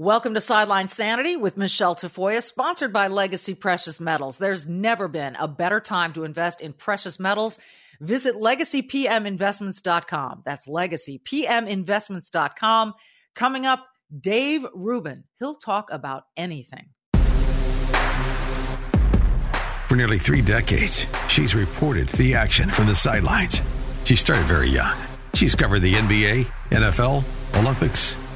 Welcome to Sideline Sanity with Michele Tafoya, sponsored by Legacy Precious Metals. There's never been a better time to invest in precious metals. Visit legacypminvestments.com. That's legacypminvestments.com. Coming up, Dave Rubin. He'll talk about anything. For nearly three decades, she's reported the action from the sidelines. She started very young. She's covered the NBA, NFL, Olympics,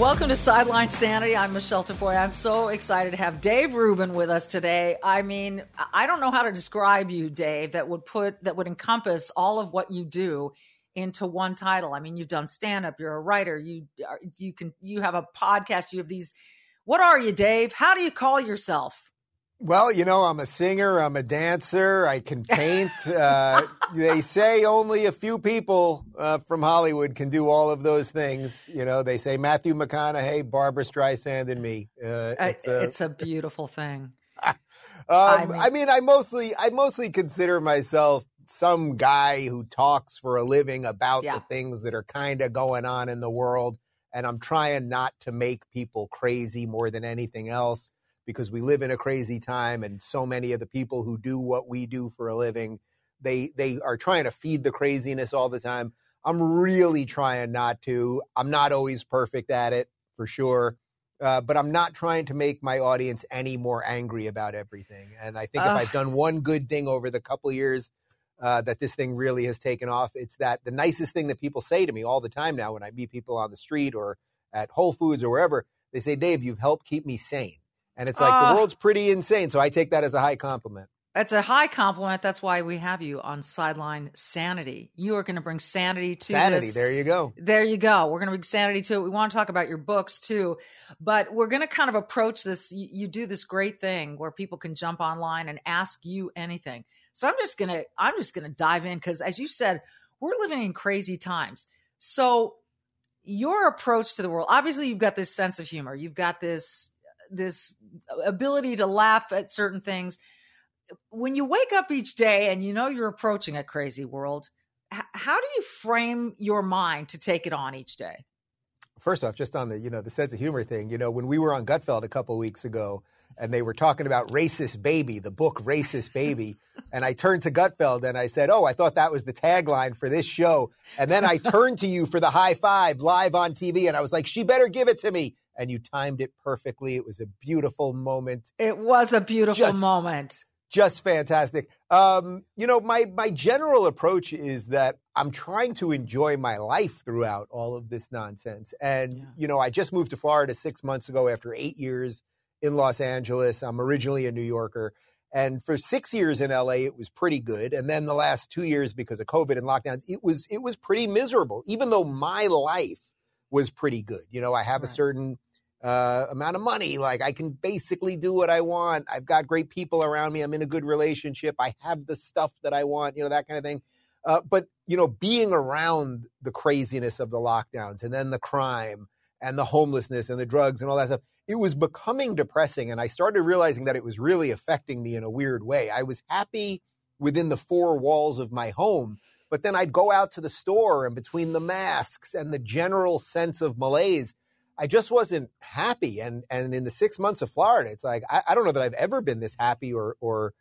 Welcome to Sideline Sanity. I'm Michele Tafoya. I'm so excited to have Dave Rubin with us today. I mean, I don't know how to describe you, Dave, that would put that would encompass all of what you do into one title. I mean, you've done stand up, you're a writer, you you can you have a podcast, you have these What are you, Dave? How do you call yourself? Well, you know, I'm a singer, I'm a dancer, I can paint. Uh, they say only a few people uh, from Hollywood can do all of those things. You know, they say Matthew McConaughey, Barbra Streisand, and me. Uh, it's, a, it's, a, beautiful thing. um, I, mean, I mean, I mostly, I mostly consider myself some guy who talks for a living about yeah. the things that are kind of going on in the world, and I'm trying not to make people crazy more than anything else because we live in a crazy time and so many of the people who do what we do for a living they they are trying to feed the craziness all the time. I'm really trying not to. I'm not always perfect at it for sure uh, but i'm not trying to make my audience any more angry about everything. And i think uh, if i've done one good thing over the couple years uh, that this thing really has taken off it's that the nicest thing that people say to me all the time now when i meet people on the street or at whole foods or wherever they say dave you've helped keep me sane and it's like uh, the world's pretty insane. So I take that as a high compliment. That's a high compliment. That's why we have you on Sideline Sanity. You are going to bring sanity to sanity. This. There you go. There you go. We're going to bring sanity to it. We want to talk about your books too, but we're going to kind of approach this. You, you do this great thing where people can jump online and ask you anything. So I'm just going to I'm just going to dive in because, as you said, we're living in crazy times. So your approach to the world, obviously, you've got this sense of humor. You've got this this ability to laugh at certain things. When you wake up each day and you know you're approaching a crazy world, h- how do you frame your mind to take it on each day? First off, just on the you know the sense of humor thing, you know when we were on Gutfeld a couple weeks ago, and they were talking about Racist Baby, the book Racist Baby. and I turned to Gutfeld and I said, Oh, I thought that was the tagline for this show. And then I turned to you for the high five live on TV and I was like, She better give it to me and you timed it perfectly. It was a beautiful moment. It was a beautiful just, moment. Just fantastic. Um, you know, my my general approach is that I'm trying to enjoy my life throughout all of this nonsense. And yeah. you know, I just moved to Florida six months ago after eight years in Los Angeles. I'm originally a New Yorker. And for six years in LA, it was pretty good. And then the last two years, because of COVID and lockdowns, it was it was pretty miserable. Even though my life was pretty good, you know, I have right. a certain uh, amount of money. Like I can basically do what I want. I've got great people around me. I'm in a good relationship. I have the stuff that I want, you know, that kind of thing. Uh, but, you know, being around the craziness of the lockdowns and then the crime and the homelessness and the drugs and all that stuff, it was becoming depressing. And I started realizing that it was really affecting me in a weird way. I was happy within the four walls of my home. But then I'd go out to the store and between the masks and the general sense of malaise, I just wasn't happy. And and in the six months of Florida, it's like I, I, don't know that I've ever been this happy or or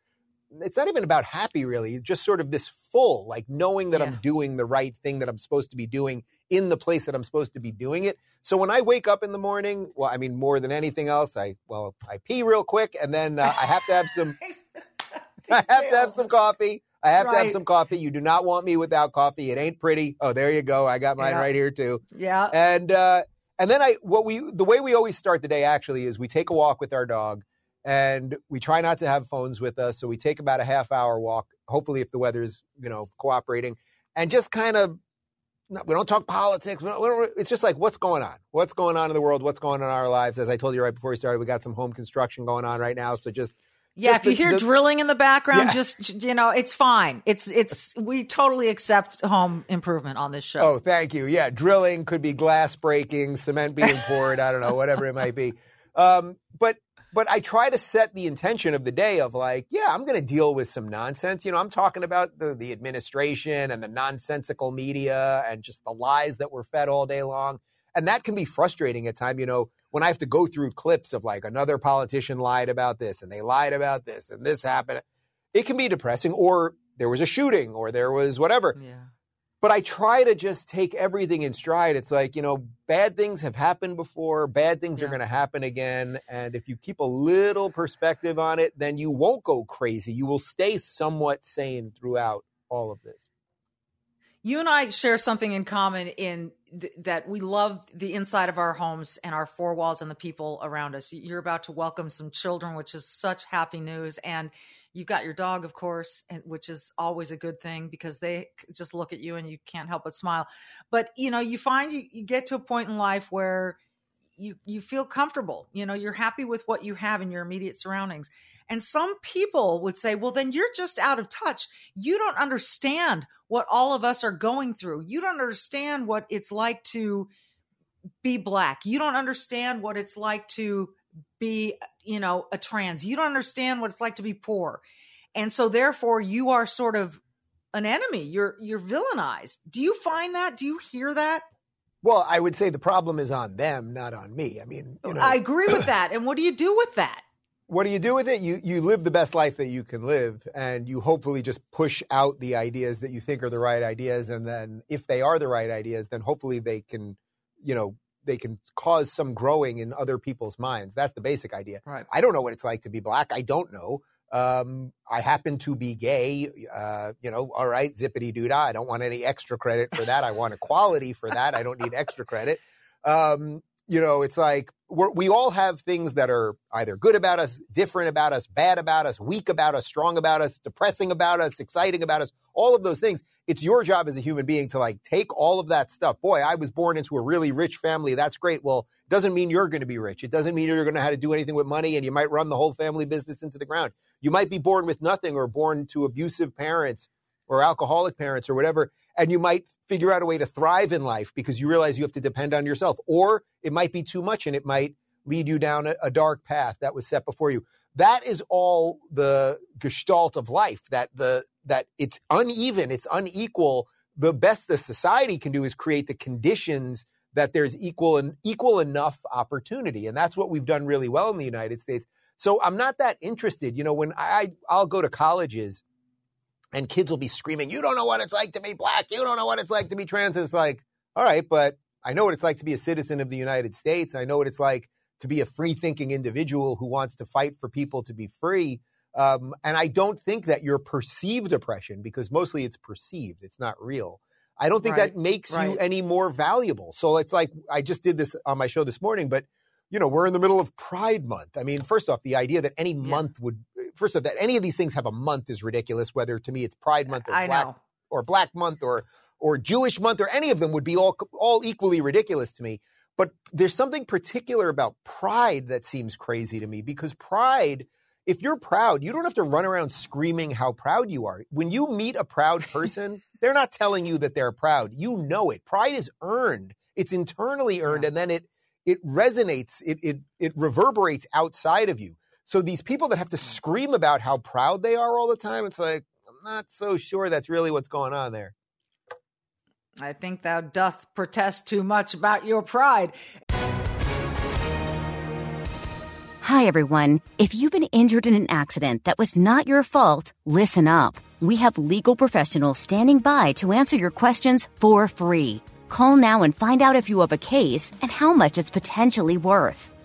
it's not even about happy really, just sort of this full, like knowing that yeah. I'm doing the right thing that I'm supposed to be doing in the place that I'm supposed to be doing it. So when I wake up in the morning, well, I mean, more than anything else, I, well, I pee real quick and then uh, I have to have some, I have to have some coffee. I have right. to have some coffee. You do not want me without coffee. It ain't pretty. Oh, there you go. I got mine yeah. right here too. Yeah. And, uh, and then I, what we, the way we always start the day actually is we take a walk with our dog and we try not to have phones with us. So we take about a half hour walk, hopefully if the weather's, you know, cooperating and just kind of, we don't talk politics. Don't, don't, it's just like, what's going on? What's going on in the world? What's going on in our lives? As I told you right before we started, we got some home construction going on right now. So just, yeah, if you hear the, drilling in the background, yeah. just you know, it's fine. It's it's we totally accept home improvement on this show. Oh, thank you. Yeah, drilling could be glass breaking, cement being poured. I don't know, whatever it might be. Um, but but I try to set the intention of the day of like, yeah, I'm going to deal with some nonsense. You know, I'm talking about the the administration and the nonsensical media and just the lies that we're fed all day long, and that can be frustrating at times. You know, when I have to go through clips of like another politician lied about this and they lied about this and this happened, it can be depressing. Or there was a shooting or there was whatever. Yeah. But I try to just take everything in stride. It's like, you know, bad things have happened before, bad things yeah. are going to happen again. And if you keep a little perspective on it, then you won't go crazy. You will stay somewhat sane throughout all of this. You and I share something in common in th- that we love the inside of our homes and our four walls and the people around us. You're about to welcome some children, which is such happy news. And You've got your dog, of course, and, which is always a good thing because they just look at you and you can't help but smile. But you know, you find you, you get to a point in life where you you feel comfortable. You know, you're happy with what you have in your immediate surroundings. And some people would say, well, then you're just out of touch. You don't understand what all of us are going through. You don't understand what it's like to be black. You don't understand what it's like to be, you know, a trans. You don't understand what it's like to be poor. And so therefore you are sort of an enemy. You're you're villainized. Do you find that? Do you hear that? Well, I would say the problem is on them, not on me. I mean, you know, I agree with that. And what do you do with that? What do you do with it? You you live the best life that you can live, and you hopefully just push out the ideas that you think are the right ideas, and then if they are the right ideas, then hopefully they can, you know, they can cause some growing in other people's minds. That's the basic idea. Right. I don't know what it's like to be black. I don't know. Um, I happen to be gay. Uh, you know, all right, zippity doo dah. I don't want any extra credit for that. I want equality for that. I don't need extra credit. Um, you know, it's like we all have things that are either good about us, different about us, bad about us, weak about us, strong about us, depressing about us, exciting about us, all of those things. It's your job as a human being to like take all of that stuff. Boy, I was born into a really rich family. That's great. Well, it doesn't mean you're going to be rich. It doesn't mean you're going to have to do anything with money and you might run the whole family business into the ground. You might be born with nothing or born to abusive parents or alcoholic parents or whatever and you might figure out a way to thrive in life because you realize you have to depend on yourself. Or it might be too much and it might lead you down a, a dark path that was set before you. That is all the gestalt of life. That the that it's uneven, it's unequal. The best the society can do is create the conditions that there's equal and equal enough opportunity, and that's what we've done really well in the United States. So I'm not that interested. You know, when I I'll go to colleges and kids will be screaming, You don't know what it's like to be black. You don't know what it's like to be trans. And it's like, all right, but I know what it's like to be a citizen of the United States. I know what it's like to be a free thinking individual who wants to fight for people to be free. Um, and I don't think that your perceived oppression, because mostly it's perceived, it's not real. I don't think right, that makes right. you any more valuable. So it's like I just did this on my show this morning, but you know, we're in the middle of Pride Month. I mean, first off, the idea that any yeah. month would, first of that any of these things have a month is ridiculous. Whether to me it's Pride Month or I Black know. or Black Month or or Jewish Month or any of them would be all all equally ridiculous to me. But there's something particular about Pride that seems crazy to me because Pride. If you're proud, you don't have to run around screaming how proud you are. When you meet a proud person, they're not telling you that they're proud. You know it. Pride is earned. It's internally earned, yeah. and then it it resonates, it, it, it reverberates outside of you. So these people that have to mm. scream about how proud they are all the time, it's like, I'm not so sure that's really what's going on there. I think thou doth protest too much about your pride. Hi, everyone. If you've been injured in an accident that was not your fault, listen up. We have legal professionals standing by to answer your questions for free. Call now and find out if you have a case and how much it's potentially worth.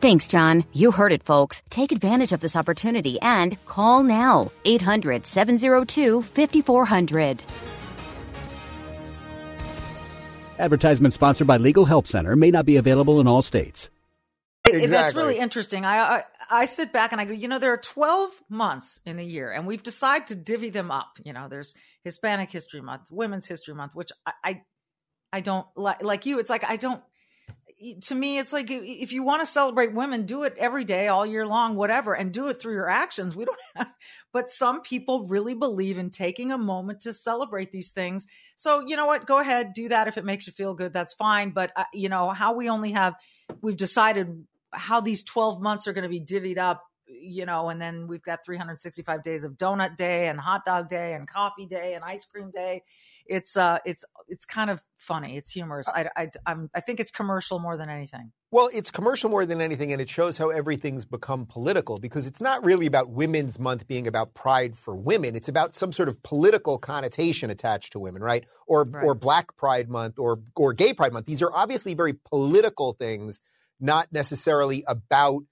Thanks, John. You heard it, folks. Take advantage of this opportunity and call now 800 702 5400. Advertisement sponsored by Legal Help Center may not be available in all states. Exactly. That's really interesting. I, I, I sit back and I go, you know, there are 12 months in the year, and we've decided to divvy them up. You know, there's Hispanic History Month, Women's History Month, which I, I, I don't like. Like you, it's like I don't. To me, it's like if you want to celebrate women, do it every day, all year long, whatever, and do it through your actions. We don't. Have, but some people really believe in taking a moment to celebrate these things. So you know what? Go ahead, do that if it makes you feel good. That's fine. But uh, you know how we only have. We've decided how these 12 months are going to be divvied up you know, and then we've got 365 days of donut day and hot dog day and coffee day and ice cream day. It's uh, it's it's kind of funny. It's humorous. I I I'm, I think it's commercial more than anything. Well, it's commercial more than anything, and it shows how everything's become political because it's not really about Women's Month being about pride for women. It's about some sort of political connotation attached to women, right? Or right. or Black Pride Month or or Gay Pride Month. These are obviously very political things not necessarily about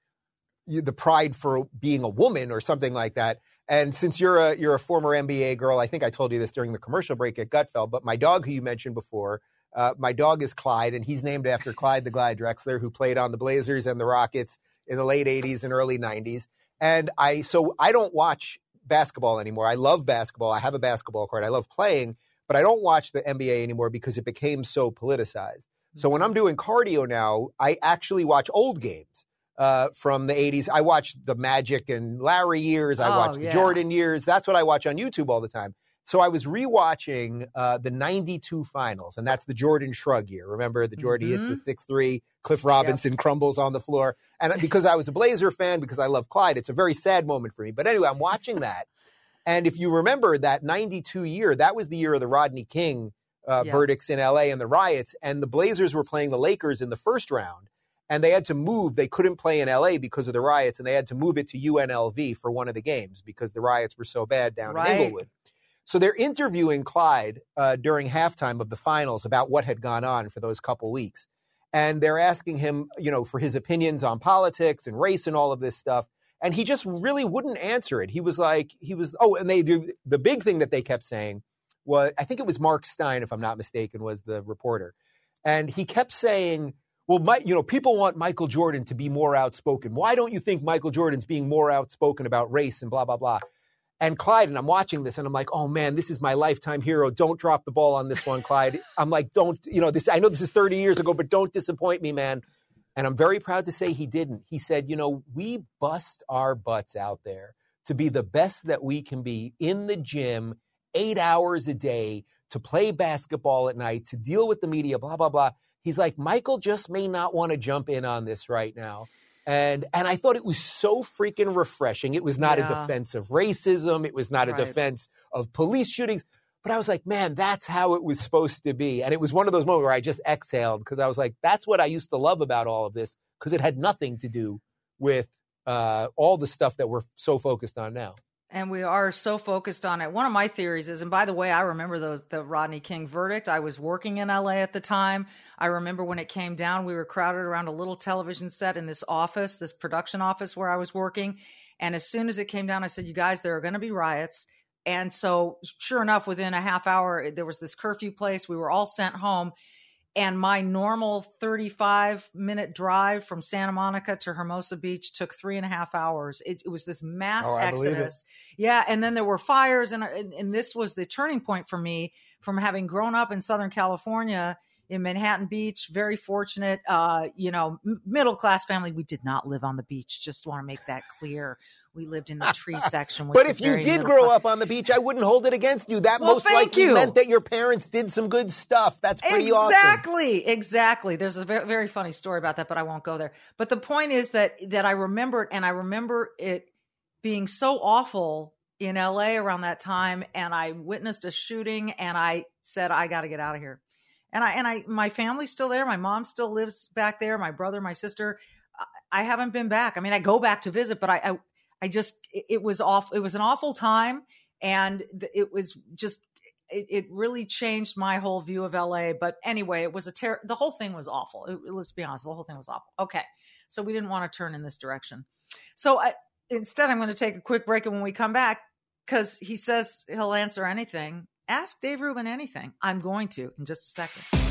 the pride for being a woman or something like that. And since you're a you're a former NBA girl, I think I told you this during the commercial break at Gutfeld, but my dog who you mentioned before, uh, my dog is Clyde, and he's named after Clyde the Glide Drexler, who played on the Blazers and the Rockets in the late '80s and early '90s. And I so I don't watch basketball anymore. I love basketball. I have a basketball court. I love playing, but I don't watch the NBA anymore because it became so politicized. So when I'm doing cardio now, I actually watch old games uh, from the 80s. I watched the Magic and Larry years. I oh, watch the. Jordan years. That's what I watch on YouTube all the time. So I was rewatching uh, the 92 finals, and that's the Jordan shrug year. Remember the Jordan mm-hmm. hits the 6 3, Cliff Robinson yep. crumbles on the floor. And because I was a Blazer fan, because I love Clyde, it's a very sad moment for me. But anyway, I'm watching that. And if you remember that 92 year, that was the year of the Rodney King uh, yeah. verdicts in LA and the riots. And the Blazers were playing the Lakers in the first round, and they had to move. They couldn't play in LA because of the riots, and they had to move it to UNLV for one of the games because the riots were so bad down right. in Inglewood. So they're interviewing Clyde uh, during halftime of the finals about what had gone on for those couple weeks. And they're asking him, you know, for his opinions on politics and race and all of this stuff. And he just really wouldn't answer it. He was like, he was, oh, and they, do the big thing that they kept saying was I think it was Mark Stein, if I'm not mistaken, was the reporter, and he kept saying, "Well, my, you know, people want Michael Jordan to be more outspoken. Why don't you think Michael Jordan's being more outspoken about race and blah blah blah?" And Clyde, and I'm watching this, and I'm like, "Oh man, this is my lifetime hero. Don't drop the ball on this one, Clyde." I'm like, "Don't, you know, this? I know this is 30 years ago, but don't disappoint me, man." And I'm very proud to say he didn't. He said, "You know, we bust our butts out there." to be the best that we can be in the gym eight hours a day to play basketball at night, to deal with the media, blah, blah, blah. He's like, Michael just may not want to jump in on this right now. And and I thought it was so freaking refreshing. It was not yeah. a defense of racism. It was not a right. defense of police shootings. But I was like, man, that's how it was supposed to be. And it was one of those moments where I just exhaled because I was like, that's what I used to love about all of this because it had nothing to do with uh, all the stuff that we're so focused on now and we are so focused on it. One of my theories is, and by the way, I remember those the Rodney King verdict. I was working in LA at the time. I remember when it came down, we were crowded around a little television set in this office, this production office where I was working. And as soon as it came down, I said, "You guys, there are going to be riots." And so, sure enough, within a half hour, there was this curfew place. We were all sent home and my normal 35 minute drive from Santa Monica to Hermosa Beach took three and a half hours. It, it was this mass oh, exodus. Yeah. And then there were fires. And, and, and this was the turning point for me from having grown up in Southern California in Manhattan Beach. Very fortunate, uh, you know, middle class family. We did not live on the beach. Just want to make that clear. We lived in the tree section. but if you did grow class. up on the beach, I wouldn't hold it against you. That well, most likely you. meant that your parents did some good stuff. That's pretty exactly, awesome. Exactly, exactly. There's a very, very funny story about that, but I won't go there. But the point is that that I remember it, and I remember it being so awful in LA around that time, and I witnessed a shooting, and I said, I got to get out of here. And I and I, my family's still there. My mom still lives back there. My brother, my sister. I haven't been back. I mean, I go back to visit, but I, I I just it was off. It was an awful time, and it was just it, it, really changed my whole view of LA. But anyway, it was a ter- the whole thing was awful. It, let's be honest, the whole thing was awful. Okay, so we didn't want to turn in this direction. So I, instead, I'm going to take a quick break, and when we come back, because he says he'll answer anything, ask Dave Rubin anything. I'm going to in just a second.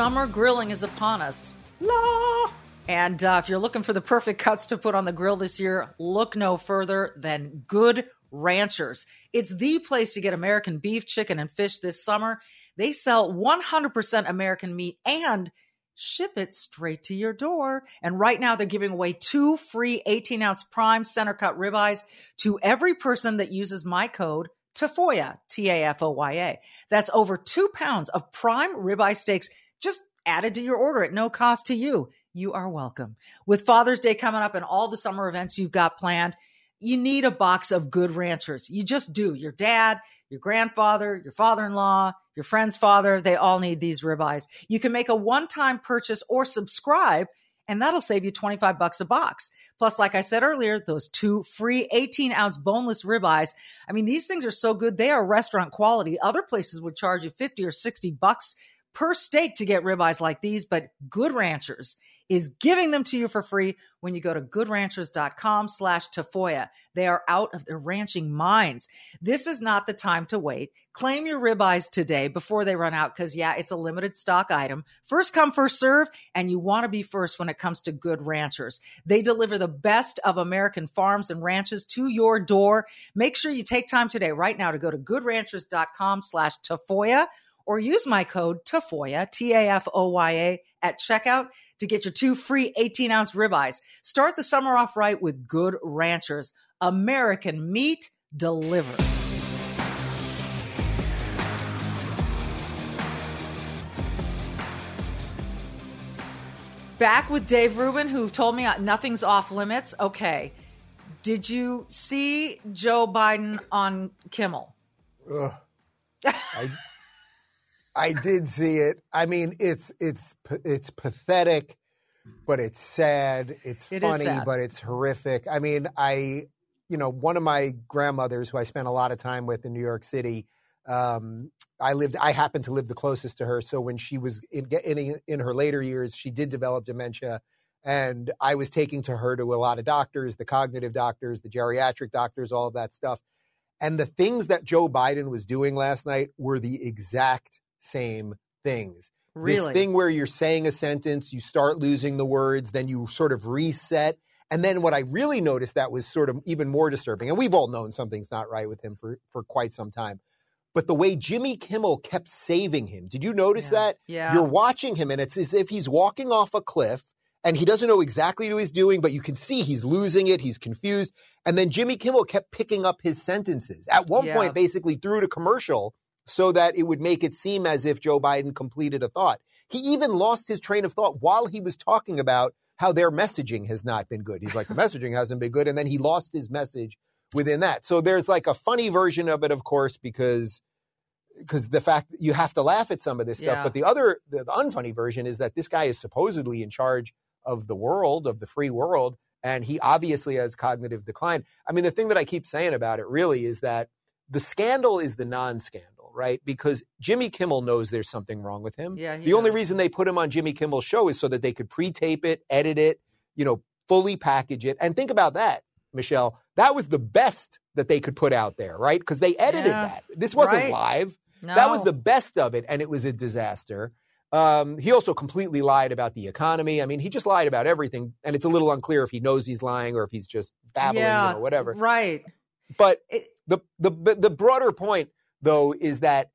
Summer grilling is upon us. La! And uh, if you're looking for the perfect cuts to put on the grill this year, look no further than Good Ranchers. It's the place to get American beef, chicken, and fish this summer. They sell 100% American meat and ship it straight to your door. And right now, they're giving away two free 18 ounce prime center cut ribeyes to every person that uses my code TAFOYA, T A F O Y A. That's over two pounds of prime ribeye steaks just added to your order at no cost to you. You are welcome. With Father's Day coming up and all the summer events you've got planned, you need a box of good ranchers. You just do. Your dad, your grandfather, your father in law, your friend's father, they all need these ribeyes. You can make a one time purchase or subscribe, and that'll save you 25 bucks a box. Plus, like I said earlier, those two free 18 ounce boneless ribeyes. I mean, these things are so good. They are restaurant quality. Other places would charge you 50 or 60 bucks per steak to get ribeyes like these, but Good Ranchers is giving them to you for free when you go to goodranchers.com slash Tafoya. They are out of their ranching minds. This is not the time to wait. Claim your ribeyes today before they run out because, yeah, it's a limited stock item. First come, first serve, and you want to be first when it comes to Good Ranchers. They deliver the best of American farms and ranches to your door. Make sure you take time today, right now, to go to goodranchers.com slash Tafoya or use my code TAFOYA, T A F O Y A, at checkout to get your two free 18 ounce ribeyes. Start the summer off right with Good Ranchers, American meat delivered. Back with Dave Rubin, who told me uh, nothing's off limits. Okay. Did you see Joe Biden on Kimmel? Ugh. I I did see it. I mean, it's it's it's pathetic, but it's sad. It's it funny, sad. but it's horrific. I mean, I you know one of my grandmothers who I spent a lot of time with in New York City. Um, I lived. I happened to live the closest to her. So when she was in, in in her later years, she did develop dementia, and I was taking to her to a lot of doctors, the cognitive doctors, the geriatric doctors, all of that stuff. And the things that Joe Biden was doing last night were the exact same things. Really? This thing where you're saying a sentence, you start losing the words, then you sort of reset. And then what I really noticed that was sort of even more disturbing, and we've all known something's not right with him for, for quite some time. But the way Jimmy Kimmel kept saving him, did you notice yeah. that? Yeah. You're watching him, and it's as if he's walking off a cliff and he doesn't know exactly what he's doing, but you can see he's losing it. He's confused. And then Jimmy Kimmel kept picking up his sentences. At one yeah. point, basically through to commercial, so that it would make it seem as if Joe Biden completed a thought. He even lost his train of thought while he was talking about how their messaging has not been good. He's like, the messaging hasn't been good. And then he lost his message within that. So there's like a funny version of it, of course, because because the fact you have to laugh at some of this stuff. Yeah. But the other, the, the unfunny version is that this guy is supposedly in charge of the world, of the free world, and he obviously has cognitive decline. I mean, the thing that I keep saying about it really is that the scandal is the right? Because Jimmy Kimmel knows there's something wrong with him. Yeah, he the only reason they put him on Jimmy Kimmel's show is so that they could pre-tape it, edit it, you know, fully package it. And think about that, Michele. That was the best that they could put out there, right? Because they edited Yeah. that. This wasn't Right. live. No. That was the best of it, and it was a disaster. Um, he also completely lied about the economy. I mean, he just lied about everything, and it's a little unclear if he knows he's lying or if he's just babbling, yeah, know, whatever. Right. But It- the the the broader point, though, is that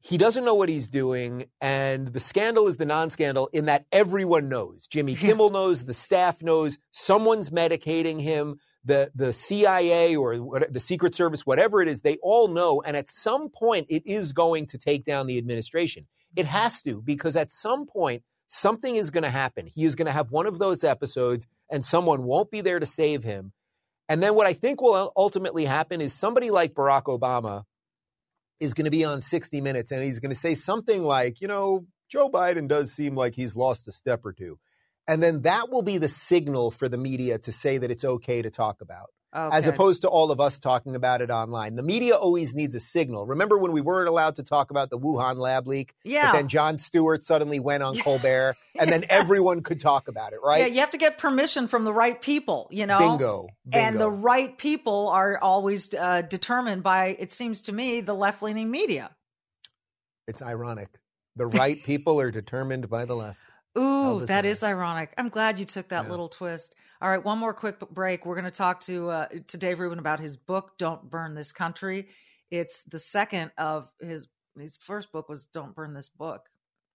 he doesn't know what he's doing, and the scandal is the non-scandal in that everyone knows. Jimmy Kimmel knows, the staff knows, someone's medicating him. The the CIA or what, the Secret Service, whatever it is, they all know, and at some point, it is going to take down the administration. It mm-hmm. has to because at some point something is going to happen. He is going to have one of those episodes, and someone won't be there to save him. And then what I think will ultimately happen is somebody like Barack Obama is going to be on 60 Minutes and he's going to say something like, you know, Joe Biden does seem like he's lost a step or two. And then that will be the signal for the media to say that it's okay to talk about. Okay. As opposed to all of us talking about it online. The media always needs a signal. Remember when we weren't allowed to talk about the Wuhan lab leak? Yeah. But then Jon Stewart suddenly went on Colbert and then everyone could talk about it, right? Yeah, you have to get permission from the right people, you know? Bingo. Bingo. And the right people are always uh, determined by, it seems to me, the left leaning media. It's ironic. The right people are determined by the left. Ooh, that is ironic. I'm glad you took that yeah. little twist. All right, one more quick break. We're going to talk to uh, to Dave Rubin about his book, "Don't Burn This Country." It's the second of his his first book was "Don't Burn This Book,"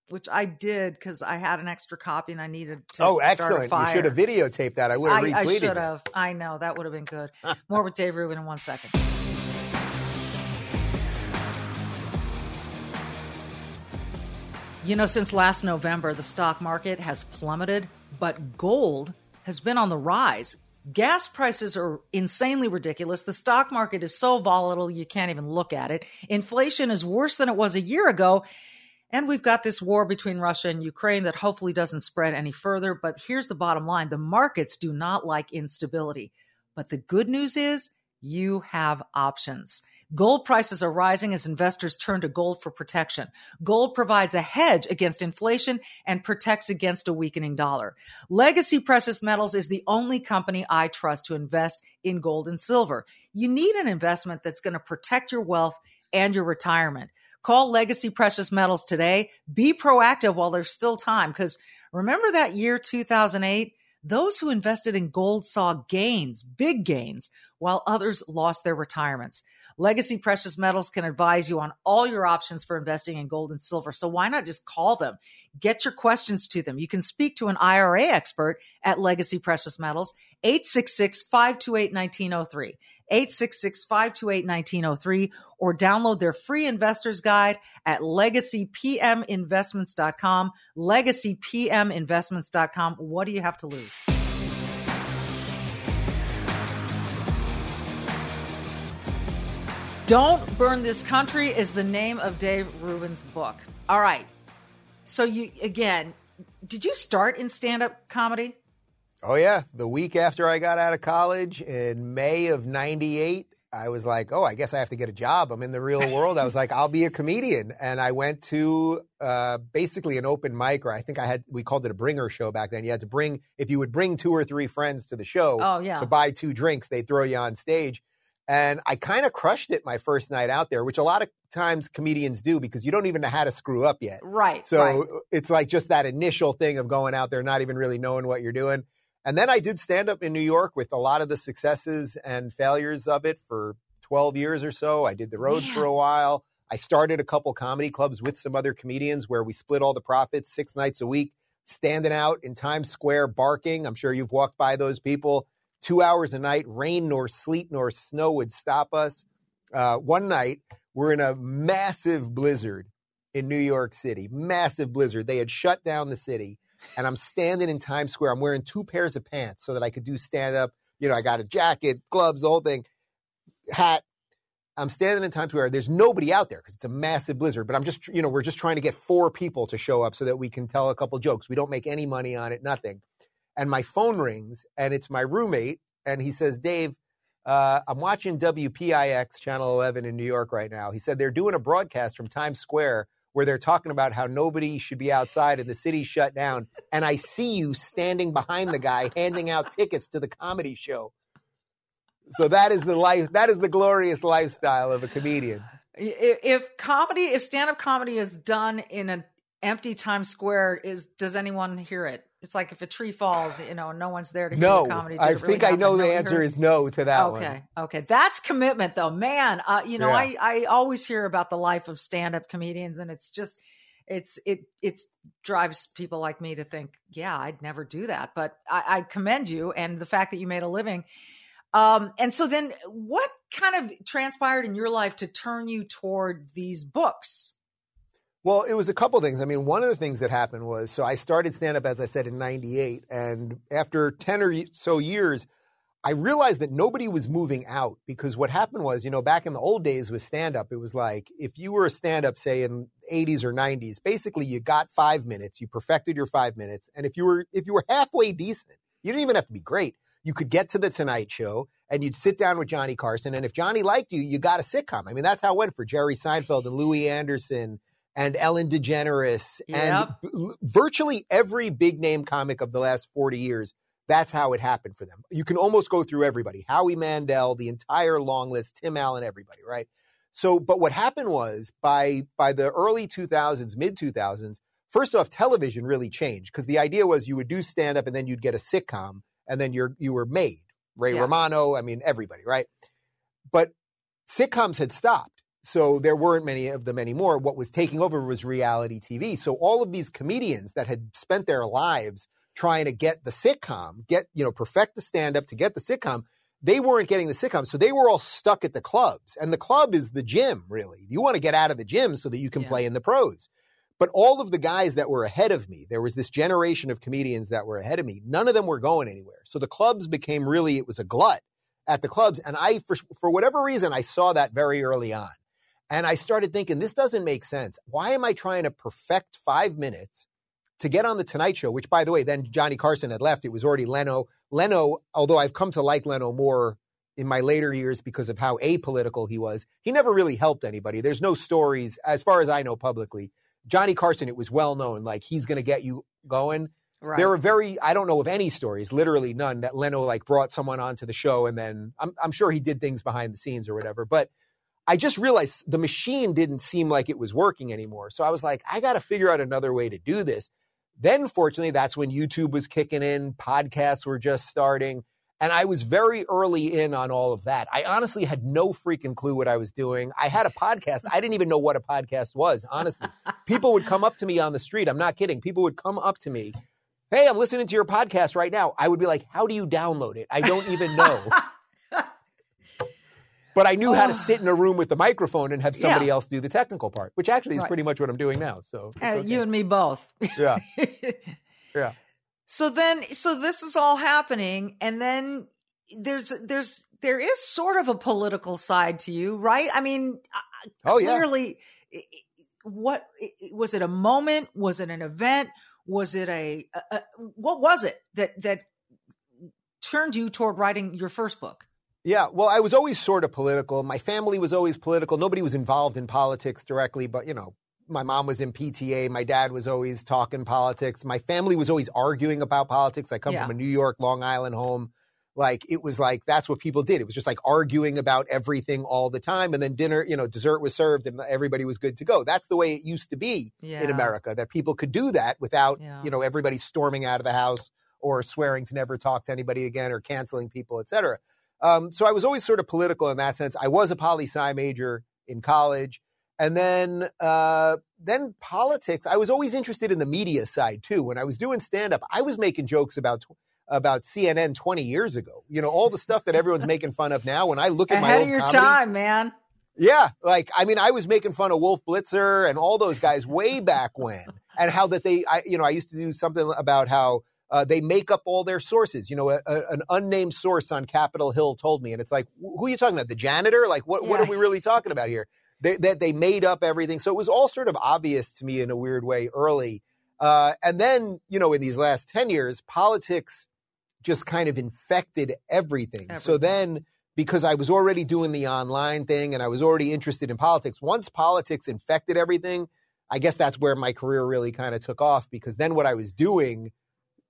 which I did because I had an extra copy and I needed to. Oh, excellent! You should have videotaped that. I would have retweeted. I should have. I know that would have been good. More with Dave Rubin in one second. You know, since last November, the stock market has plummeted, but gold has been on the rise. Gas prices are insanely ridiculous. The stock market is so volatile, you can't even look at it. Inflation is worse than it was a year ago. And we've got this war between Russia and Ukraine that hopefully doesn't spread any further. But here's the bottom line the markets do not like instability. But the good news is you have options. Gold prices are rising as investors turn to gold for protection. Gold provides a hedge against inflation and protects against a weakening dollar. Legacy Precious Metals is the only company I trust to invest in gold and silver. You need an investment that's going to protect your wealth and your retirement. Call Legacy Precious Metals today. Be proactive while there's still time because remember that year 2008? Those who invested in gold saw gains, big gains, while others lost their retirements. Legacy Precious Metals can advise you on all your options for investing in gold and silver. So why not just call them? Get your questions to them. You can speak to an IRA expert at Legacy Precious Metals, 866 528 1903. 866 528 1903 or download their free investor's guide at legacypminvestments.com. Legacypminvestments.com. What do you have to lose? Don't Burn This Country is the name of Dave Rubin's book. All right. So you again, did you start in stand-up comedy? Oh yeah, the week after I got out of college in May of 98, I was like, "Oh, I guess I have to get a job. I'm in the real world." I was like, "I'll be a comedian." And I went to uh, basically an open mic or I think I had we called it a bringer show back then. You had to bring if you would bring two or three friends to the show oh, yeah. to buy two drinks, they'd throw you on stage. And I kind of crushed it my first night out there, which a lot of times comedians do because you don't even know how to screw up yet. Right. So right. Uh, it's like just that initial thing of going out there, not even really knowing what you're doing. And then I did stand up in New York with a lot of the successes and failures of it for 12 years or so. I did the road for a while. I started a couple comedy clubs with some other comedians where we split all the profits six nights a week, standing out in Times Square barking. I'm sure you've walked by those people two hours a night, rain nor sleet nor snow would stop us. Uh, one night, we're in a massive blizzard in New York City, massive blizzard. They had shut down the city, and I'm standing in Times Square. I'm wearing two pairs of pants so that I could do stand up. You know, I got a jacket, gloves, the whole thing, hat. I'm standing in Times Square. There's nobody out there because it's a massive blizzard. But I'm just, you know, we're just trying to get four people to show up so that we can tell a couple jokes. We don't make any money on it, nothing and my phone rings and it's my roommate and he says dave uh, i'm watching wpix channel 11 in new york right now. He said they're doing a broadcast from times square where they're talking about how nobody should be outside and the city's shut down and i see you standing behind the guy handing out tickets to the comedy show. So that is the life that is the glorious lifestyle of a comedian. If comedy if stand-up comedy is done in an empty times square is does anyone hear it It's like if a tree falls, you know, no one's there to no, comedy. I really think I know the answer is no to that okay, one. Okay, okay, that's commitment, though, man. Uh, you know, Yeah. I I always hear about the life of stand-up comedians, and it's just it's it it drives people like me to think, yeah, I'd never do that. But I, I commend you and the fact that you made a living. Um, and so then, what kind of transpired in your life to turn you toward these books? Well, it was a couple things. I mean, one of the things that happened was so I started stand up, as I said, in 98. And after 10 or so years, I realized that nobody was moving out because what happened was, you know, back in the old days with stand up, it was like if you were a stand up, say in 80s or 90s, basically you got five minutes, you perfected your five minutes. And if you were if you were halfway decent, you didn't even have to be great. You could get to the Tonight Show and you'd sit down with Johnny Carson. And if Johnny liked you, you got a sitcom. I mean, that's how it went for Jerry Seinfeld and Louie Anderson and Ellen DeGeneres Yep. and virtually every big name comic of the last 40 years. That's how it happened for them. You can almost go through everybody Howie Mandel, the entire long list, Tim Allen, everybody, right? So, but what happened was by by the early 2000s, mid 2000s, first off, television really changed because the idea was you would do stand up and then you'd get a sitcom and then you're you were made. Ray Yeah. Romano, I mean everybody, right? But sitcoms had stopped. So there weren't many of them anymore. What was taking over was reality TV. So all of these comedians that had spent their lives trying to get the sitcom, get, you know, perfect the stand up to get the sitcom, they weren't getting the sitcom. So they were all stuck at the clubs. And the club is the gym, really. You want to get out of the gym so that you can Yeah. play in the pros. But all of the guys that were ahead of me, there was this generation of comedians that were ahead of me. None of them were going anywhere. So the clubs became really, it was a glut at the clubs. And I, for, for whatever reason, I saw that very early on. And I started thinking, this doesn't make sense. Why am I trying to perfect five minutes to get on the Tonight Show? Which, by the way, then Johnny Carson had left. It was already Leno. Leno, although I've come to like Leno more in my later years because of how apolitical he was, he never really helped anybody. There's no stories, as far as I know publicly. Johnny Carson, it was well known, like he's going to get you going. Right. There are very, I don't know of any stories, literally none, that Leno like brought someone onto the show and then I'm, I'm sure he did things behind the scenes or whatever. But I just realized the machine didn't seem like it was working anymore. So I was like, I got to figure out another way to do this. Then, fortunately, that's when YouTube was kicking in, podcasts were just starting. And I was very early in on all of that. I honestly had no freaking clue what I was doing. I had a podcast. I didn't even know what a podcast was, honestly. People would come up to me on the street. I'm not kidding. People would come up to me. Hey, I'm listening to your podcast right now. I would be like, How do you download it? I don't even know. But I knew how to sit in a room with the microphone and have somebody Yeah. else do the technical part, which actually is Right. pretty much what I'm doing now. So Uh, okay. You and me both. yeah, yeah. So then, so this is all happening, and then there's there's there is sort of a political side to you, right? I mean, uh, Oh yeah. clearly, i- what was it? A moment? Was it an event? Was it a, a, a what was it that that turned you toward writing your first book? Yeah, well, I was always sort of political. My family was always political. Nobody was involved in politics directly, but you know, my mom was in PTA. My dad was always talking politics. My family was always arguing about politics. I come Yeah. from a New York, Long Island home. Like it was like that's what people did. It was just like arguing about everything all the time, and then dinner, you know, dessert was served, and everybody was good to go. That's the way it used to be in America. That people could do that without, Yeah. you know, everybody storming out of the house or swearing to never talk to anybody again or canceling people, et cetera. Um, so I was always sort of political in that sense. I was a poli sci major in college, and then uh, then politics. I was always interested in the media side too. When I was doing stand up, I was making jokes about tw- about CNN 20 years ago. You know, all the stuff that everyone's making fun of now. When I look at my Ahead old of your comedy, time, man. yeah, like I mean, I was making fun of Wolf Blitzer and all those guys way back when, and how that they, I, you know, I used to do something about how uh, they make up all their sources. You know, a, a, an unnamed source on Capitol Hill told me, and it's like, who are you talking about? The janitor? Like, what what are we really talking about here? They, that they made up everything, so it was all sort of obvious to me in a weird way early. Uh, and then, you know, in these last ten years, politics just kind of infected everything. So then because I was already doing the online thing and I was already interested in politics. Once politics infected everything, I guess that's where my career really kind of took off because then what I was doing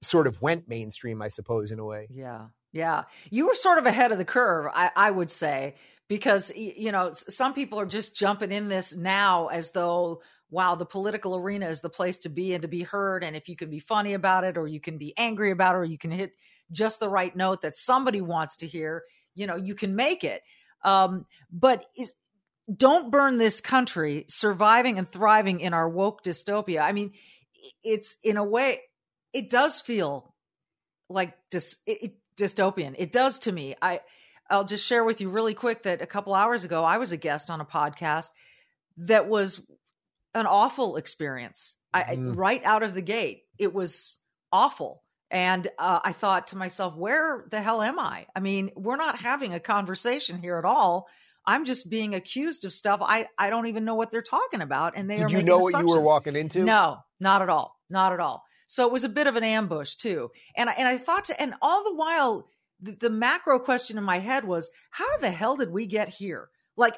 sort of went mainstream, I suppose, in a way. Yeah. Yeah. You were sort of ahead of the curve, I, I would say, because, you know, some people are just jumping in this now as though wow, the political arena is the place to be and to be heard. And if you can be funny about it, or you can be angry about it, or you can hit just the right note that somebody wants to hear, you know, you can make it. Um, but is, don't burn this country surviving and thriving in our woke dystopia. I mean, it's in a way, it does feel like dis, it, dystopian. It does to me. I, I'll just share with you really quick that a couple hours ago, I was a guest on a podcast that was an awful experience. Mm. I, right out of the gate, it was awful. And uh, I thought to myself, where the hell am I? I mean, we're not having a conversation here at all. I'm just being accused of stuff I, I don't even know what they're talking about. And they are did you know what you were walking into? No, not at all, not at all. So it was a bit of an ambush too. And I, and I thought to, and all the while, the, the macro question in my head was, how the hell did we get here? Like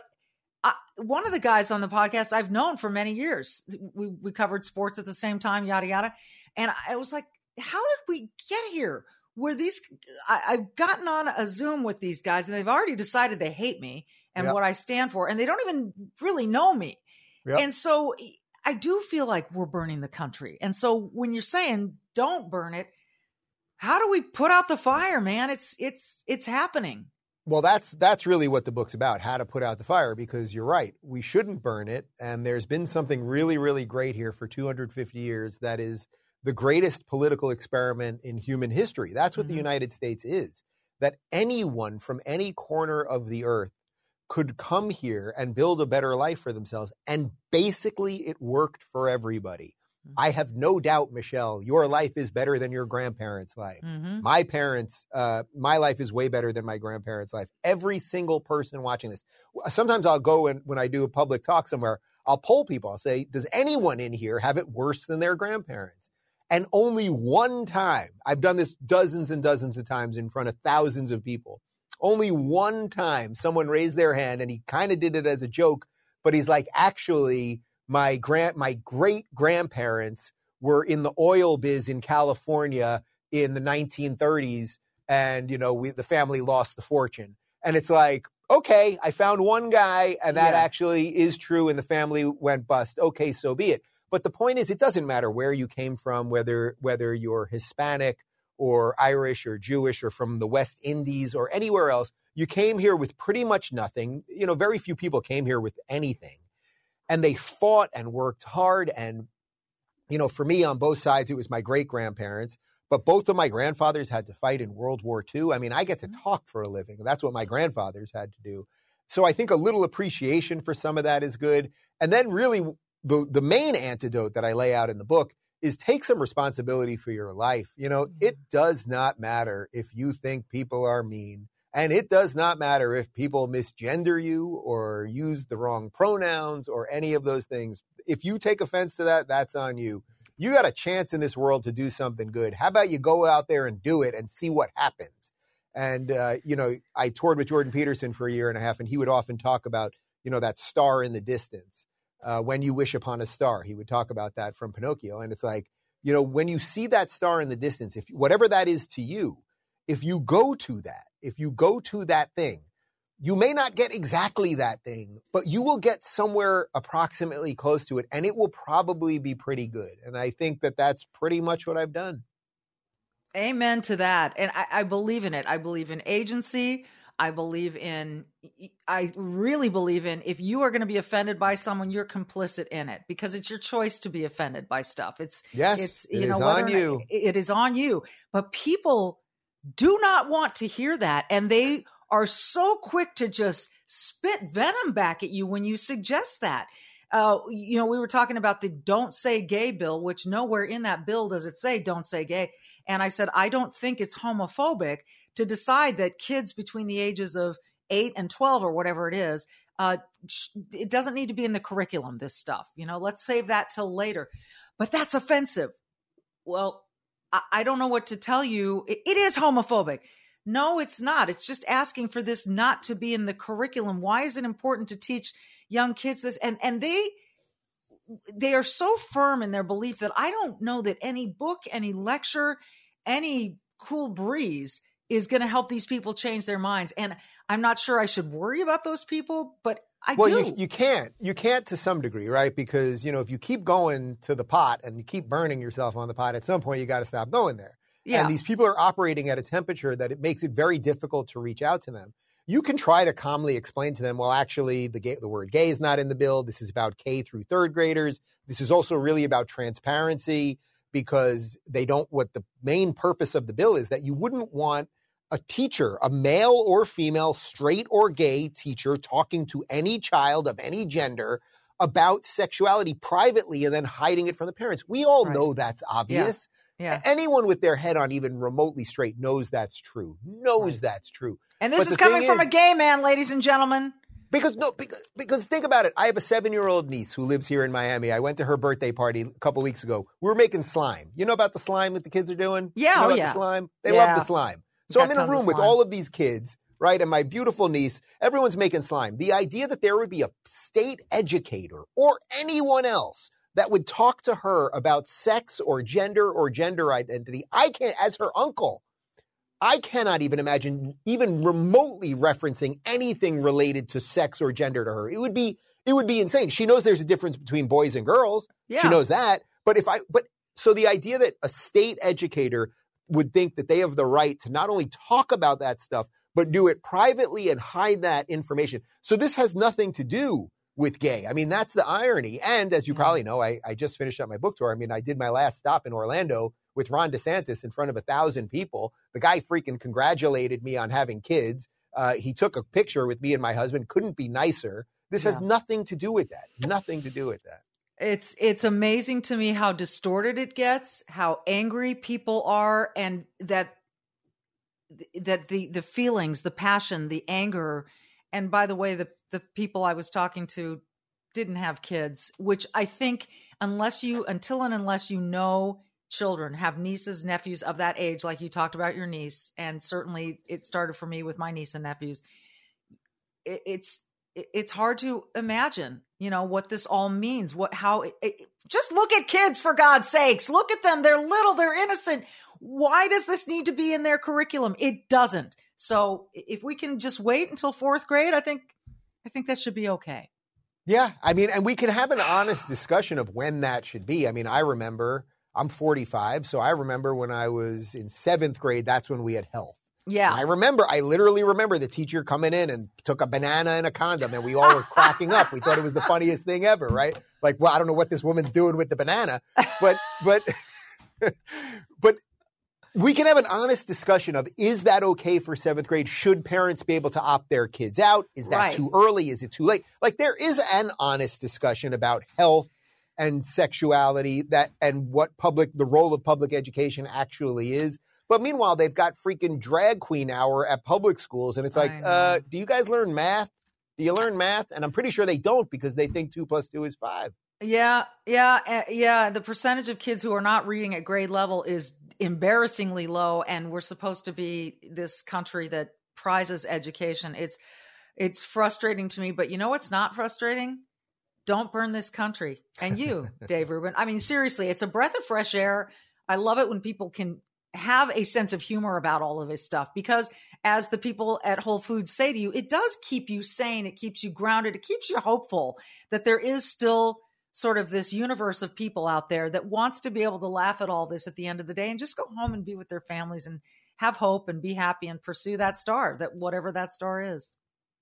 I, one of the guys on the podcast I've known for many years. We we covered sports at the same time, yada yada. And I was like, how did we get here? Where these I, have gotten on a Zoom with these guys and they've already decided they hate me and yep. what I stand for, and they don't even really know me. Yep. And so I do feel like we're burning the country. And so when you're saying don't burn it, how do we put out the fire, man? It's it's it's happening. Well, that's that's really what the book's about, how to put out the fire because you're right. We shouldn't burn it and there's been something really really great here for 250 years that is the greatest political experiment in human history. That's what mm-hmm. the United States is. That anyone from any corner of the earth could come here and build a better life for themselves and basically it worked for everybody. I have no doubt, Michele, your life is better than your grandparents' life. Mm-hmm. My parents, uh, my life is way better than my grandparents' life. Every single person watching this. Sometimes I'll go and when I do a public talk somewhere, I'll poll people. I'll say, does anyone in here have it worse than their grandparents? And only one time, I've done this dozens and dozens of times in front of thousands of people. Only one time someone raised their hand and he kind of did it as a joke, but he's like, actually, my grand my great grandparents were in the oil biz in California in the 1930s and you know we, the family lost the fortune. And it's like okay i found one guy and that yeah. actually is true and the family went bust. Okay so be it. But the point is it doesn't matter where you came from whether whether you're hispanic or irish or jewish or from the west indies or anywhere else you came here with pretty much nothing you know very few people came here with anything and they fought and worked hard. And, you know, for me on both sides, it was my great grandparents, but both of my grandfathers had to fight in World War II. I mean, I get to mm-hmm. talk for a living. That's what my grandfathers had to do. So I think a little appreciation for some of that is good. And then really the, the main antidote that I lay out in the book is take some responsibility for your life. You know, it mm-hmm. does not matter if you think people are mean. And it does not matter if people misgender you or use the wrong pronouns or any of those things. If you take offense to that, that's on you. You got a chance in this world to do something good. How about you go out there and do it and see what happens? And, uh, you know, I toured with Jordan Peterson for a year and a half, and he would often talk about, you know, that star in the distance. Uh, when you wish upon a star, he would talk about that from Pinocchio. And it's like, you know, when you see that star in the distance, if whatever that is to you, if you go to that, if you go to that thing, you may not get exactly that thing, but you will get somewhere approximately close to it, and it will probably be pretty good. And I think that that's pretty much what I've done. Amen to that. And I, I believe in it. I believe in agency. I believe in, I really believe in if you are going to be offended by someone, you're complicit in it because it's your choice to be offended by stuff. It's, yes, it's, you it know, on you. It is on you. But people do not want to hear that. And they are so quick to just spit venom back at you when you suggest that. Uh, you know, we were talking about the don't say gay bill, which nowhere in that bill does it say don't say gay. And I said, I don't think it's homophobic to decide that kids between the ages of eight and 12 or whatever it is, uh, it doesn't need to be in the curriculum, this stuff. You know, let's save that till later. But that's offensive. Well, I, don't know what to tell you. It, it is homophobic. No, it's not. It's just asking for this not to be in the curriculum. Why is it important to teach young kids this? And and they they are so firm in their belief that I don't know that any book, any lecture, any cool breeze is going to help these people change their minds. And I'm not sure I should worry about those people, but I well, do. you you can't you can't to some degree, right? Because you know if you keep going to the pot and you keep burning yourself on the pot, at some point you got to stop going there. yeah. And these people are operating at a temperature that it makes it very difficult to reach out to them. You can try to calmly explain to them, well, actually, the gay, the word "gay" is not in the bill. This is about K through third graders. This is also really about transparency because they don't. What the main purpose of the bill is that you wouldn't want a teacher, a male or female, straight or gay teacher, talking to any child of any gender about sexuality privately and then hiding it from the parents. We all Right. know that's obvious. yeah. Anyone with their head on even remotely straight knows that's true. Knows Right. that's true. And this but is coming from is- a gay man, ladies and gentlemen. Because no, because, because think about it. I have a seven-year-old niece who lives here in Miami. I went to her birthday party a couple weeks ago. We were making slime. You know about the slime that the kids are doing? Yeah, you know oh, about yeah. the slime. They Yeah. love the slime. So I'm in a room with all of these kids, right? And my beautiful niece. Everyone's making slime. The idea that there would be a state educator or anyone else that would talk to her about sex or gender or gender identity, I can't, as her uncle, I cannot even imagine even remotely referencing anything related to sex or gender to her. It would be it would be insane. She knows there's a difference between boys and girls. Yeah. She knows that. But if I but so the idea that a state educator would think that they have the right to not only talk about that stuff but do it privately and hide that information. So this has nothing to do with gay. I mean, that's the irony. And as you Yeah. probably know, I, I just finished up my book tour. I mean, I did my last stop in Orlando with Ron DeSantis in front of a thousand people. The guy freaking congratulated me on having kids. Uh, he took a picture with me and my husband. Couldn't be nicer. This has nothing to do with that. Nothing to do with that. It's it's amazing to me how distorted it gets, how angry people are, and that that the the feelings, the passion, the anger, and by the way, the the people I was talking to didn't have kids, which I think unless you until and unless you know children, have nieces, nephews of that age, like you talked about your niece, and certainly it started for me with my niece and nephews. It, it's it- it's hard to imagine, you know, what this all means. What how it, it, just look at kids for God's sakes. Look at them. They're little. They're innocent. Why does this need to be in their curriculum? It doesn't. So if we can just wait until fourth grade, I think I think that should be okay. Yeah, I mean, and we can have an honest discussion of when that should be. I mean, I remember I'm 45, so I remember when I was in seventh grade. That's when we had health. Yeah. And I remember, I literally remember the teacher coming in and took a banana and a condom, and we all were cracking up. We thought it was the funniest thing ever, right? Like, well, I don't know what this woman's doing with the banana, but but but we can have an honest discussion of is that okay for seventh grade? Should parents be able to opt their kids out? Is that Right. too early? Is it too late? Like there is an honest discussion about health and sexuality that and what public the role of public education actually is. But meanwhile, they've got freaking drag queen hour at public schools, and it's like, uh, do you guys learn math? Do you learn math? And I'm pretty sure they don't because they think two plus two is five. Yeah, yeah, uh, yeah. The percentage of kids who are not reading at grade level is embarrassingly low, and we're supposed to be this country that prizes education. It's it's frustrating to me, but you know what's not frustrating? Don't burn this country. And you, Dave Rubin. I mean, seriously, it's a breath of fresh air. I love it when people can have a sense of humor about all of this stuff because as the people at Whole Foods say to you, it does keep you sane, it keeps you grounded, it keeps you hopeful that there is still sort of this universe of people out there that wants to be able to laugh at all this at the end of the day and just go home and be with their families and have hope and be happy and pursue that star, that whatever that star is.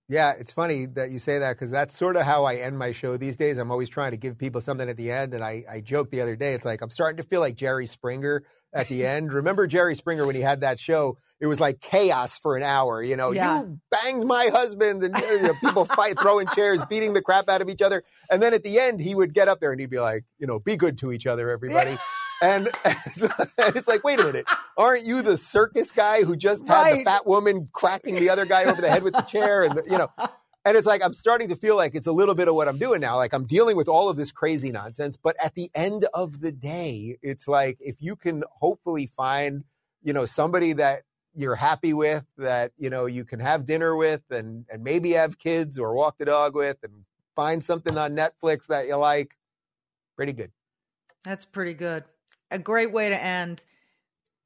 Yeah, it's funny that you say that because that's sort of how I end my show these days. I'm always trying to give people something at the end. And I, I joked the other day, it's like I'm starting to feel like Jerry Springer at the end. Remember Jerry Springer when he had that show? It was like chaos for an hour. You know, Yeah. you banged my husband, and you know, people fight, throwing chairs, beating the crap out of each other. And then at the end, he would get up there and he'd be like, you know, be good to each other, everybody. And, and it's like, wait a minute, aren't you the circus guy who just had the fat woman cracking the other guy over the head with the chair? And, the, you know, and it's like I'm starting to feel like it's a little bit of what I'm doing now. Like I'm dealing with all of this crazy nonsense, but at the end of the day, it's like if you can hopefully find, you know, somebody that you're happy with, that you know you can have dinner with, and and maybe have kids or walk the dog with, and find something on Netflix that you like. Pretty good. That's pretty good. A great way to end.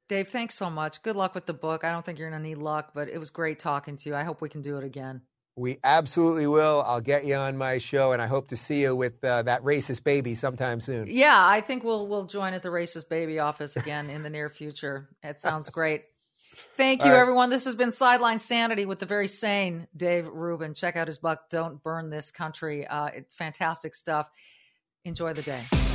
Dave, thanks so much. Good luck with the book. I don't think you're going to need luck, but it was great talking to you. I hope we can do it again. We absolutely will. I'll get you on my show, and I hope to see you with uh, that racist baby sometime soon. Yeah, I think we'll we'll join at the racist baby office again in the near future. It sounds great. Thank you, right. everyone. This has been Sideline Sanity with the very sane Dave Rubin. Check out his book, Don't Burn This Country. Uh, fantastic stuff. Enjoy the day.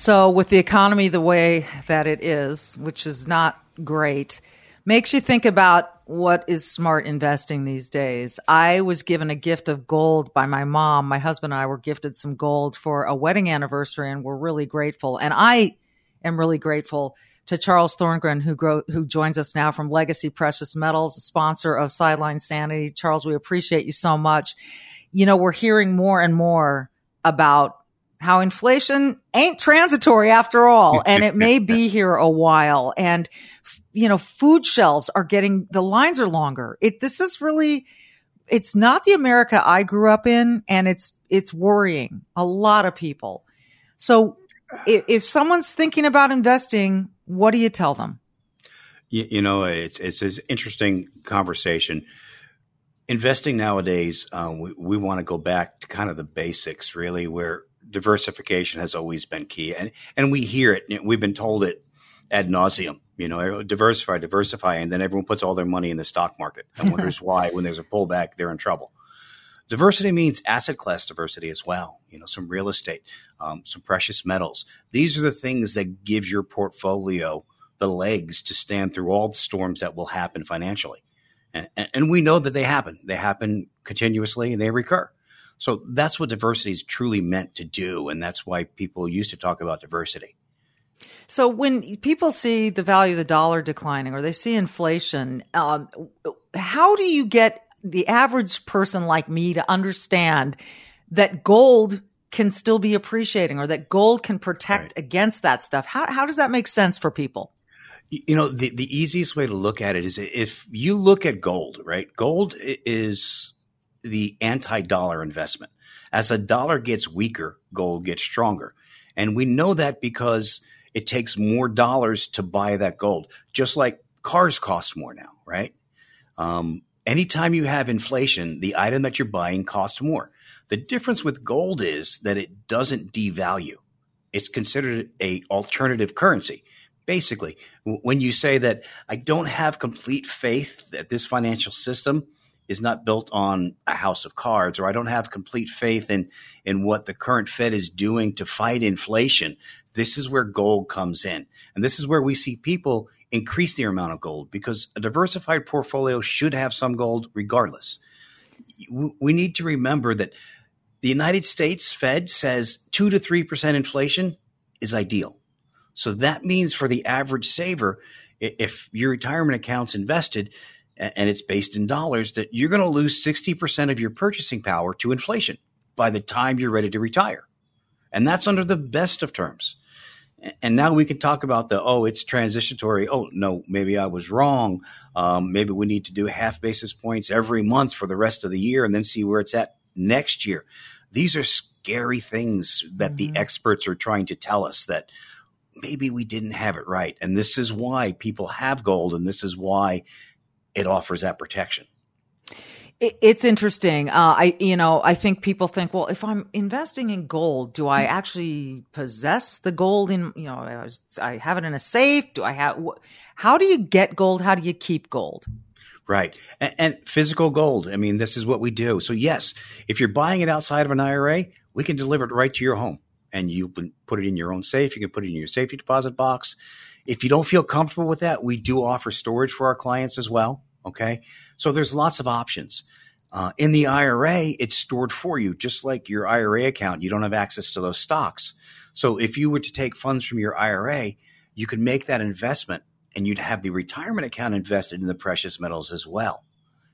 So, with the economy the way that it is, which is not great, makes you think about what is smart investing these days. I was given a gift of gold by my mom. My husband and I were gifted some gold for a wedding anniversary, and we're really grateful. And I am really grateful to Charles Thorngren, who who joins us now from Legacy Precious Metals, a sponsor of Sideline Sanity. Charles, we appreciate you so much. You know, we're hearing more and more about how inflation ain't transitory after all, and it may be here a while. And, you know, food shelves are getting, the lines are longer. It, this is really, it's not the America I grew up in, and it's, it's worrying a lot of people. So if, if someone's thinking about investing, what do you tell them? You, you know, it's, it's an interesting conversation investing nowadays, uh, we, we want to go back to kind of the basics, really, where diversification has always been key, and and we hear it. We've been told it ad nauseum. You know, diversify, diversify, and then everyone puts all their money in the stock market and wonders why, when there's a pullback, they're in trouble. Diversity means asset class diversity as well. You know, some real estate, um, some precious metals. These are the things that gives your portfolio the legs to stand through all the storms that will happen financially. And, and, we know that they happen. They happen continuously and they recur. So that's what diversity is truly meant to do. And that's why people used to talk about diversity. So when people see the value of the dollar declining or they see inflation, um, how do you get the average person like me to understand that gold can still be appreciating or that gold can protect right. against that stuff? How, how does that make sense for people? You know, the, the easiest way to look at it is if you look at gold, right? Gold is the anti dollar investment. As a dollar gets weaker, gold gets stronger. And we know that because it takes more dollars to buy that gold, just like cars cost more now, right? Um, anytime you have inflation, the item that you're buying costs more. The difference with gold is that it doesn't devalue. It's considered a alternative currency. Basically, when you say that I don't have complete faith that this financial system is not built on a house of cards, or I don't have complete faith in in what the current Fed is doing to fight inflation. This is where gold comes in, and this is where we see people increase their amount of gold because a diversified portfolio should have some gold regardless. We need to remember that the United States Fed says two to three percent inflation is ideal. So that means for the average saver, if your retirement account's invested, and it's based in dollars, that you're going to lose 60% of your purchasing power to inflation by the time you're ready to retire. And that's under the best of terms. And now we can talk about the, oh, it's transitory. Oh, no, maybe I was wrong. Um, maybe we need to do half basis points every month for the rest of the year and then see where it's at next year. These are scary things that mm-hmm. the experts are trying to tell us that maybe we didn't have it right. And this is why people have gold. And this is why it offers that protection. It's interesting. Uh, I, you know, I think people think, well, if I'm investing in gold, do I actually possess the gold in, you know, I have it in a safe? Do I have, how do you get gold? How do you keep gold? Right. And, and, physical gold. I mean, this is what we do. So yes, if you're buying it outside of an IRA, we can deliver it right to your home and you can put it in your own safe. You can put it in your safety deposit box. If you don't feel comfortable with that, we do offer storage for our clients as well. Okay. So there's lots of options. Uh, in the IRA, it's stored for you, just like your IRA account. You don't have access to those stocks. So if you were to take funds from your IRA, you could make that investment and you'd have the retirement account invested in the precious metals as well.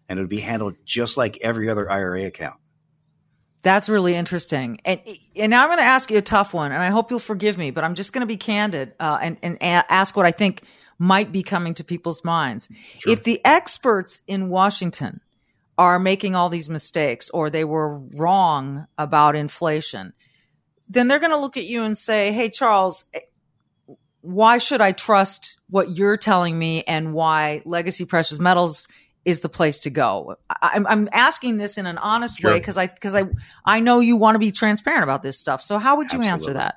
And it would be handled just like every other IRA account. That's really interesting. And, and now I'm going to ask you a tough one, and I hope you'll forgive me, but I'm just going to be candid uh, and, and a- ask what I think might be coming to people's minds. Sure. If the experts in Washington are making all these mistakes or they were wrong about inflation, then they're going to look at you and say, Hey, Charles, why should I trust what you're telling me and why legacy precious metals is the place to go? I'm, I'm asking this in an honest sure. way because I, because I, I know you want to be transparent about this stuff. So how would you Absolutely. answer that?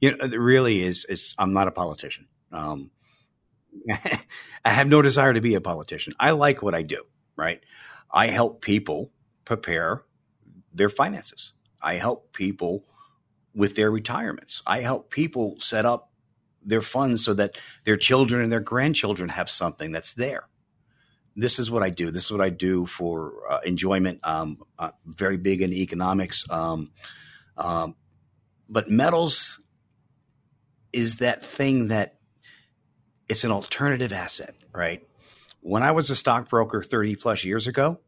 You know, it really is, is I'm not a politician. Um, I have no desire to be a politician. I like what I do, right? I help people prepare their finances. I help people with their retirements. I help people set up their funds so that their children and their grandchildren have something that's there. This is what I do. This is what I do for uh, enjoyment. Um, uh, very big in economics. Um, um, but metals is that thing that it's an alternative asset, right? When I was a stockbroker 30 plus years ago,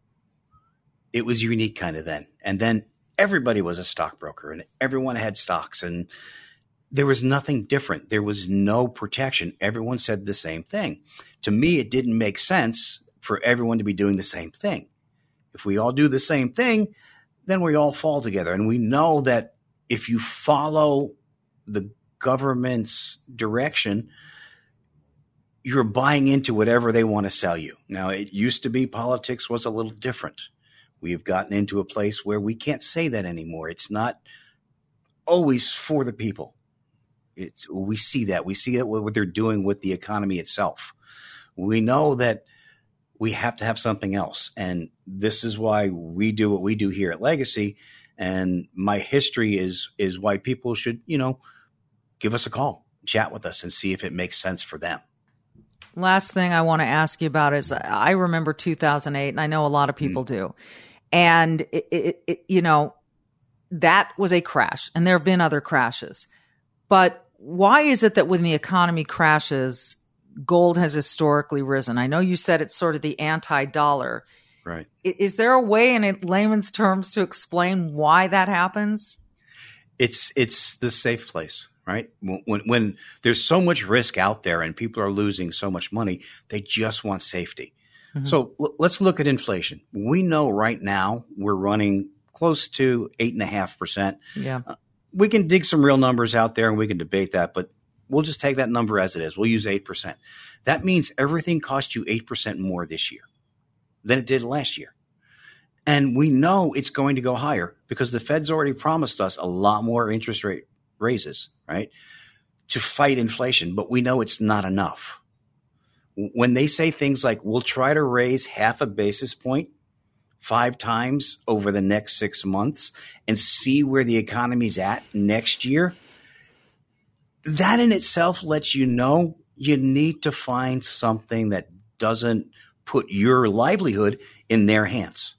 it was unique kind of then. And then everybody was a stockbroker and everyone had stocks and there was nothing different. There was no protection. Everyone said the same thing. To me, it didn't make sense for everyone to be doing the same thing. If we all do the same thing, then we all fall together. And we know that if you follow the government's direction, you're buying into whatever they want to sell you. Now, it used to be politics was a little different. We've gotten into a place where we can't say that anymore. It's not always for the people. It's we see that we see that what they're doing with the economy itself. We know that we have to have something else, and this is why we do what we do here at Legacy. And my history is is why people should you know give us a call, chat with us, and see if it makes sense for them. Last thing I want to ask you about is I remember 2008, and I know a lot of hmm. people mm. do. And, it, it, it, you know, that was a crash, and there have been other crashes. But why is it that when the economy crashes, gold has historically risen? I know you said it's sort of the anti dollar. Right. Is there a way in layman's terms to explain why that happens? It's it's the safe place right? When, when there's so much risk out there and people are losing so much money, they just want safety. Mm-hmm. So l- let's look at inflation. We know right now we're running close to eight and a half percent. Yeah. Uh, we can dig some real numbers out there and we can debate that, but we'll just take that number as it is. We'll use 8%. That means everything cost you 8% more this year than it did last year. And we know it's going to go higher because the Fed's already promised us a lot more interest rate raises, right? To fight inflation, but we know it's not enough. When they say things like, we'll try to raise half a basis point five times over the next six months and see where the economy's at next year, that in itself lets you know you need to find something that doesn't put your livelihood in their hands.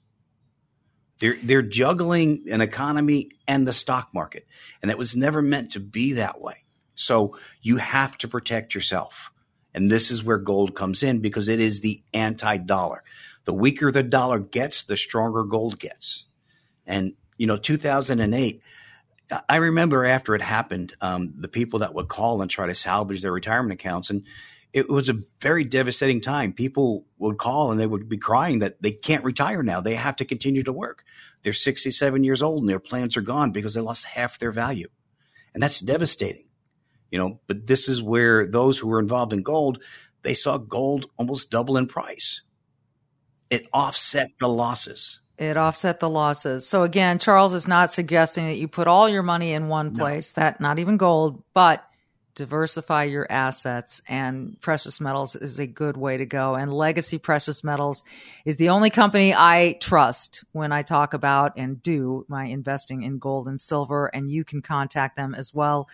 They're they're juggling an economy and the stock market, and that was never meant to be that way. So you have to protect yourself. And this is where gold comes in because it is the anti dollar. The weaker the dollar gets, the stronger gold gets. And, you know, 2008, I remember after it happened, um, the people that would call and try to salvage their retirement accounts. And it was a very devastating time. People would call and they would be crying that they can't retire now. They have to continue to work. They're 67 years old and their plans are gone because they lost half their value. And that's devastating. You know, but this is where those who were involved in gold, they saw gold almost double in price. It offset the losses. It offset the losses. So again, Charles is not suggesting that you put all your money in one place, no. that not even gold, but diversify your assets and precious metals is a good way to go and legacy precious metals is the only company i trust when i talk about and do my investing in gold and silver and you can contact them as well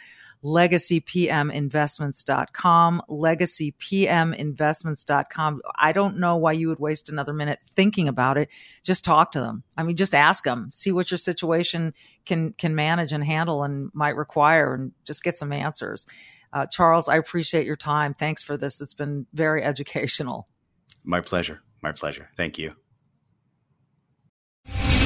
legacypminvestments.com, legacypminvestments.com. I don't know why you would waste another minute thinking about it. Just talk to them. I mean, just ask them, see what your situation can, can manage and handle and might require and just get some answers. Uh, Charles, I appreciate your time. Thanks for this. It's been very educational. My pleasure. My pleasure. Thank you.